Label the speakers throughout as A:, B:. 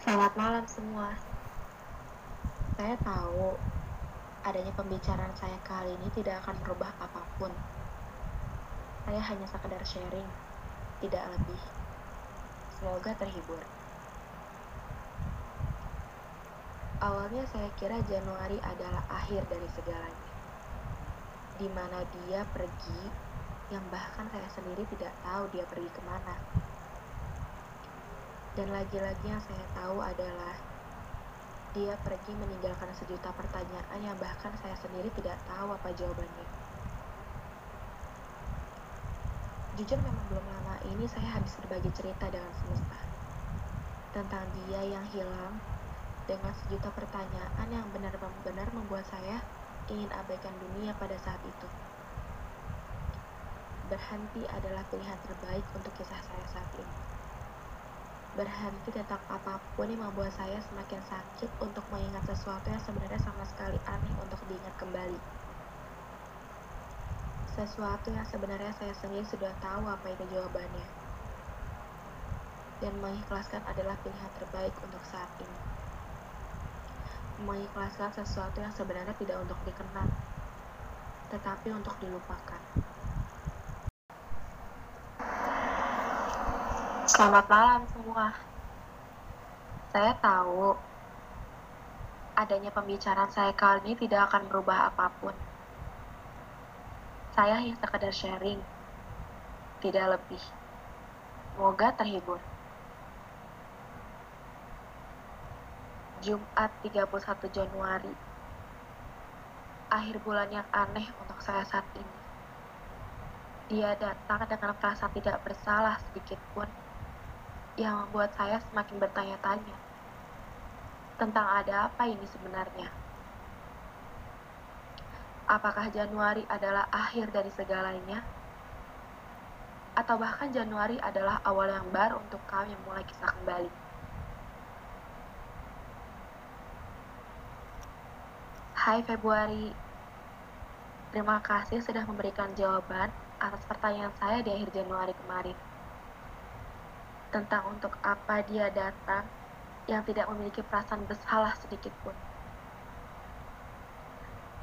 A: Selamat malam semua. Saya tahu adanya pembicaraan saya kali ini tidak akan merubah apa pun. Saya hanya sekedar sharing, tidak lebih. Semoga terhibur. Awalnya saya kira Januari adalah akhir dari segalanya. Di mana dia pergi, yang bahkan saya sendiri tidak tahu dia pergi ke mana. Dan lagi-lagi yang saya tahu adalah dia pergi meninggalkan sejuta pertanyaan yang bahkan saya sendiri tidak tahu apa jawabannya. Jujur memang belum lama ini saya habis berbagi cerita dengan semesta tentang dia yang hilang dengan sejuta pertanyaan yang benar-benar membuat saya ingin abaikan dunia pada saat itu. Berhenti adalah pilihan terbaik untuk kisah saya saat ini. Berhenti tentang apa pun yang membuat saya semakin sakit untuk mengingat sesuatu yang sebenarnya sama sekali aneh untuk diingat kembali. Sesuatu yang sebenarnya saya sendiri sudah tahu apa itu jawabannya. Dan mengikhlaskan adalah pilihan terbaik untuk saat ini. Mengikhlaskan sesuatu yang sebenarnya tidak untuk dikenal, tetapi untuk dilupakan. Selamat malam semua. Saya tahu adanya pembicaraan saya kali ini tidak akan merubah apa pun. Saya hanya sekedar sharing, tidak lebih. Semoga terhibur. Jumat 31 Januari. Akhir bulan yang aneh untuk saya saat ini. Dia datang dengan perasaan tidak bersalah sedikit pun yang membuat saya semakin bertanya-tanya tentang ada apa ini sebenarnya. Apakah Januari adalah akhir dari segalanya? Atau bahkan Januari adalah awal yang baru untuk kami memulai kisah kembali? Hai Februari, terima kasih sudah memberikan jawaban atas pertanyaan saya di akhir Januari kemarin tentang untuk apa dia datang yang tidak memiliki perasaan bersalah sedikit pun.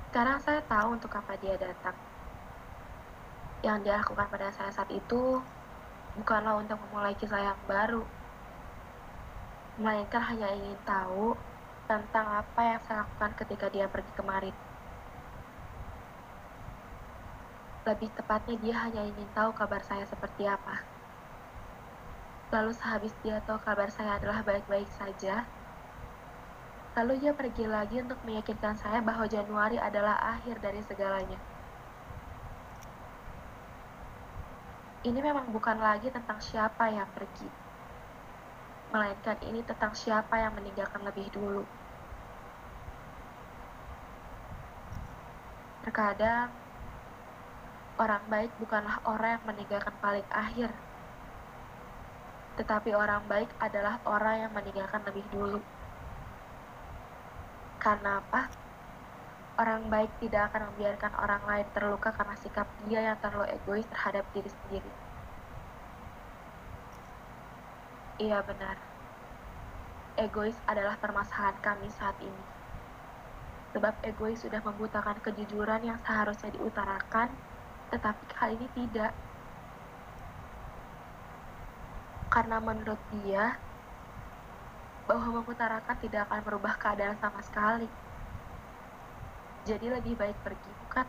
A: Sekarang saya tahu untuk apa dia datang. Yang dia lakukan pada saya saat itu bukanlah untuk memulai kisah yang baru, melainkan hanya ingin tahu tentang apa yang saya lakukan ketika dia pergi kemarin. Lebih tepatnya dia hanya ingin tahu kabar saya seperti apa. Lalu sehabis dia tahu kabar saya adalah baik-baik saja, lalu dia pergi lagi untuk meyakinkan saya bahwa Januari adalah akhir dari segalanya. Ini memang bukan lagi tentang siapa yang pergi, melainkan ini tentang siapa yang meninggalkan lebih dulu. Terkadang, orang baik bukanlah orang yang meninggalkan paling akhir, tetapi orang baik adalah orang yang meninggalkan lebih dulu. Karena apa? Orang baik tidak akan membiarkan orang lain terluka karena sikap dia yang terlalu egois terhadap diri sendiri. Iya benar. Egois adalah permasalahan kami saat ini. Sebab egois sudah membutakan kejujuran yang seharusnya diutarakan, tetapi kali ini tidak karena menurut dia bahwa mengutarakan tidak akan merubah keadaan sama sekali. Jadi lebih baik pergi, bukan?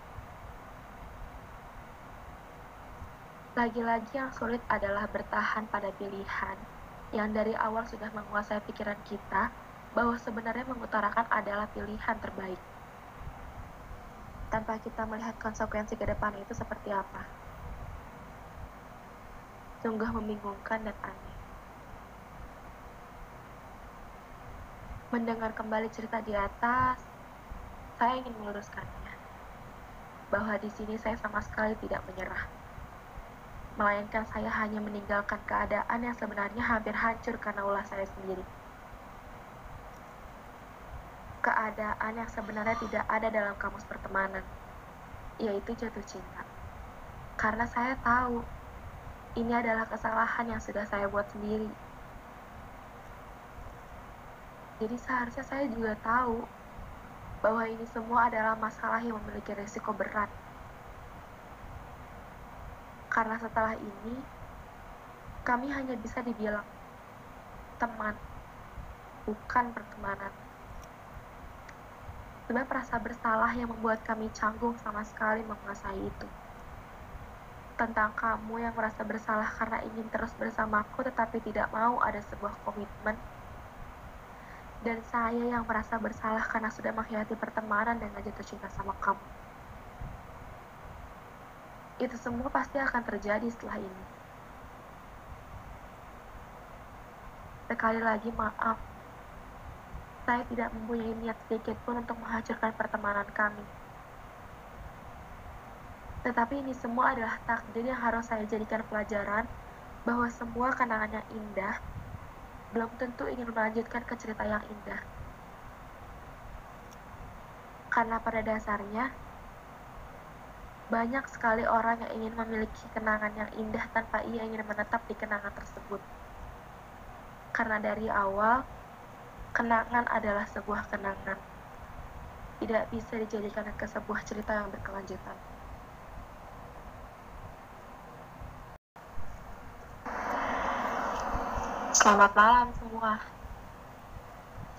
A: Lagi-lagi yang sulit adalah bertahan pada pilihan yang dari awal sudah menguasai pikiran kita bahwa sebenarnya mengutarakan adalah pilihan terbaik. Tanpa kita melihat konsekuensi ke depan itu seperti apa sungguh membingungkan dan aneh. Mendengar kembali cerita di atas, saya ingin meluruskannya. Bahwa di sini saya sama sekali tidak menyerah. Melainkan saya hanya meninggalkan keadaan yang sebenarnya hampir hancur karena ulah saya sendiri. Keadaan yang sebenarnya tidak ada dalam kamus pertemanan, yaitu jatuh cinta. Karena saya tahu ini adalah kesalahan yang sudah saya buat sendiri. Jadi seharusnya saya juga tahu bahwa ini semua adalah masalah yang memiliki risiko berat. Karena setelah ini, kami hanya bisa dibilang teman, bukan pertemanan. Sebab rasa bersalah yang membuat kami canggung sama sekali menguasai itu. Tentang kamu yang merasa bersalah karena ingin terus bersamaku tetapi tidak mau ada sebuah komitmen. Dan saya yang merasa bersalah karena sudah mengkhianati pertemanan dengan jatuh cinta sama kamu. Itu semua pasti akan terjadi setelah ini. Sekali lagi maaf, saya tidak mempunyai niat sedikit pun untuk menghancurkan pertemanan kami. Tetapi ini semua adalah takdir yang harus saya jadikan pelajaran bahwa semua kenangan yang indah belum tentu ingin melanjutkan ke cerita yang indah. Karena pada dasarnya, banyak sekali orang yang ingin memiliki kenangan yang indah tanpa ia ingin menetap di kenangan tersebut. Karena dari awal, Kenangan adalah sebuah kenangan. Tidak bisa dijadikan ke sebuah cerita yang berkelanjutan. Selamat malam semua.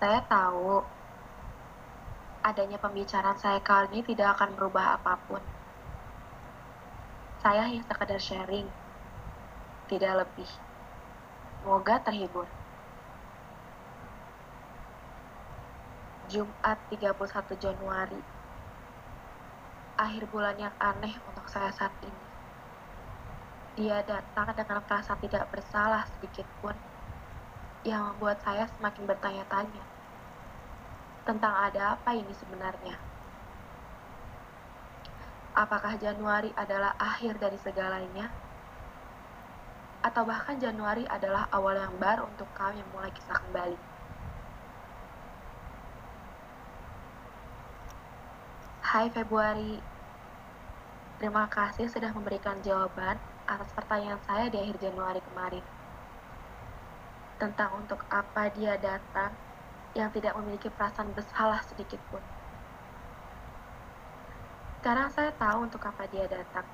A: Saya tahu adanya pembicaraan saya kali ini tidak akan merubah apa pun. Saya hanya sekedar sharing, tidak lebih. Semoga terhibur. Jumat 31 Januari. Akhir bulan yang aneh untuk saya saat ini. Dia datang dengan perasaan tidak bersalah sedikit pun, yang membuat saya semakin bertanya-tanya tentang ada apa ini sebenarnya. Apakah Januari adalah akhir dari segalanya? Atau bahkan Januari adalah awal yang baru untuk kami mulai kisah kembali? Hai Februari, terima kasih sudah memberikan jawaban atas pertanyaan saya di akhir Januari kemarin. Tentang untuk apa dia datang yang tidak memiliki perasaan bersalah sedikit pun. Sekarang saya tahu untuk apa dia datang.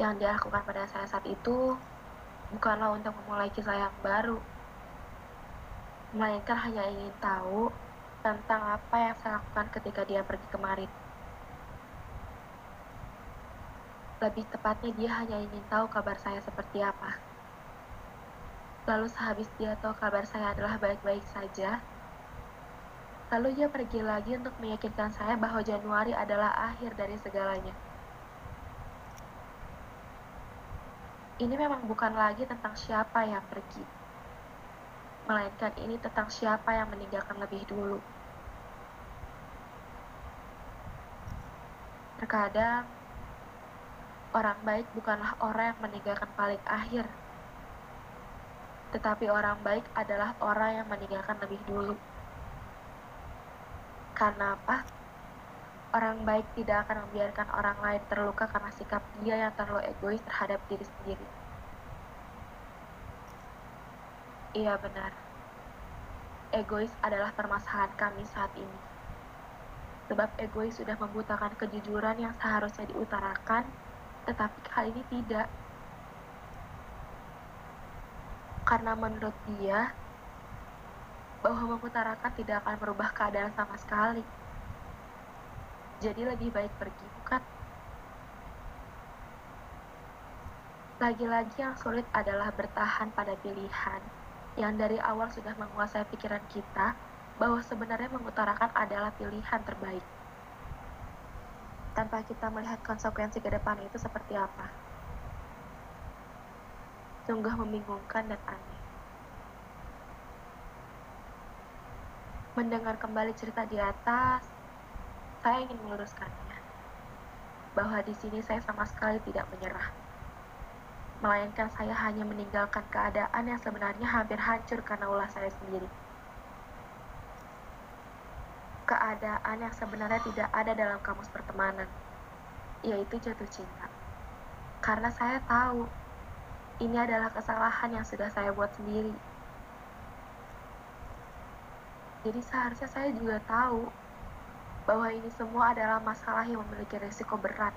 A: Yang dia lakukan pada saya saat itu bukanlah untuk memulai kisah yang baru, melainkan hanya ingin tahu tentang apa yang saya lakukan ketika dia pergi kemarin. Lebih tepatnya dia hanya ingin tahu kabar saya seperti apa. Lalu sehabis dia tahu kabar saya adalah baik-baik saja, lalu dia pergi lagi untuk meyakinkan saya bahwa Januari adalah akhir dari segalanya. Ini memang bukan lagi tentang siapa yang pergi, melainkan ini tentang siapa yang meninggalkan lebih dulu. Terkadang, orang baik bukanlah orang yang meninggalkan paling akhir, tetapi orang baik adalah orang yang meninggalkan lebih dulu. Karena apa? Orang baik tidak akan membiarkan orang lain terluka karena sikap dia yang terlalu egois terhadap diri sendiri. Iya benar. Egois adalah permasalahan kami saat ini sebab egois sudah membutakan kejujuran yang seharusnya diutarakan, tetapi kali ini tidak. Karena menurut dia, bahwa mengutarakan tidak akan merubah keadaan sama sekali. Jadi lebih baik pergi, bukan? Lagi-lagi yang sulit adalah bertahan pada pilihan yang dari awal sudah menguasai pikiran kita bahwa sebenarnya mengutarakan adalah pilihan terbaik. Tanpa kita melihat konsekuensi ke depan itu seperti apa. Sungguh membingungkan dan aneh. Mendengar kembali cerita di atas, saya ingin meluruskannya. Bahwa di sini saya sama sekali tidak menyerah. Melainkan saya hanya meninggalkan keadaan yang sebenarnya hampir hancur karena ulah saya sendiri keadaan yang sebenarnya tidak ada dalam kamus pertemanan, yaitu jatuh cinta. Karena saya tahu ini adalah kesalahan yang sudah saya buat sendiri. Jadi seharusnya saya juga tahu bahwa ini semua adalah masalah yang memiliki risiko berat.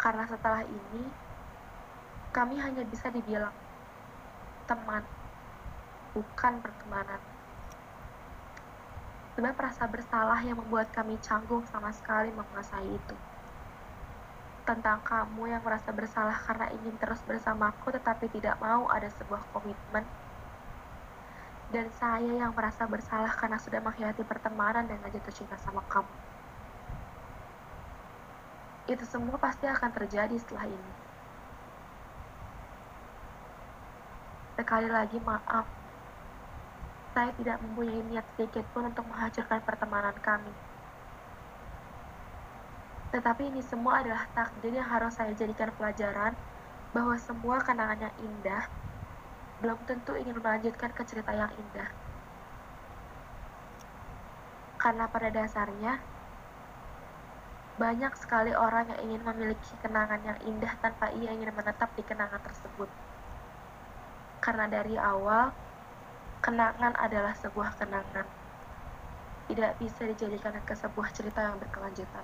A: Karena setelah ini, kami hanya bisa dibilang teman, bukan pertemanan. Sebab rasa bersalah yang membuat kami canggung sama sekali menguasai itu. Tentang kamu yang merasa bersalah karena ingin terus bersamaku tetapi tidak mau ada sebuah komitmen. Dan saya yang merasa bersalah karena sudah mengkhianati pertemanan dengan jatuh cinta sama kamu. Itu semua pasti akan terjadi setelah ini. Sekali lagi maaf saya tidak mempunyai niat sedikit pun untuk menghancurkan pertemanan kami. Tetapi ini semua adalah takdir yang harus saya jadikan pelajaran bahwa semua kenangan yang indah belum tentu ingin melanjutkan ke cerita yang indah. Karena pada dasarnya, banyak sekali orang yang ingin memiliki kenangan yang indah tanpa ia ingin menetap di kenangan tersebut. Karena dari awal, Kenangan adalah sebuah kenangan. Tidak bisa dijadikan ke sebuah cerita yang berkelanjutan.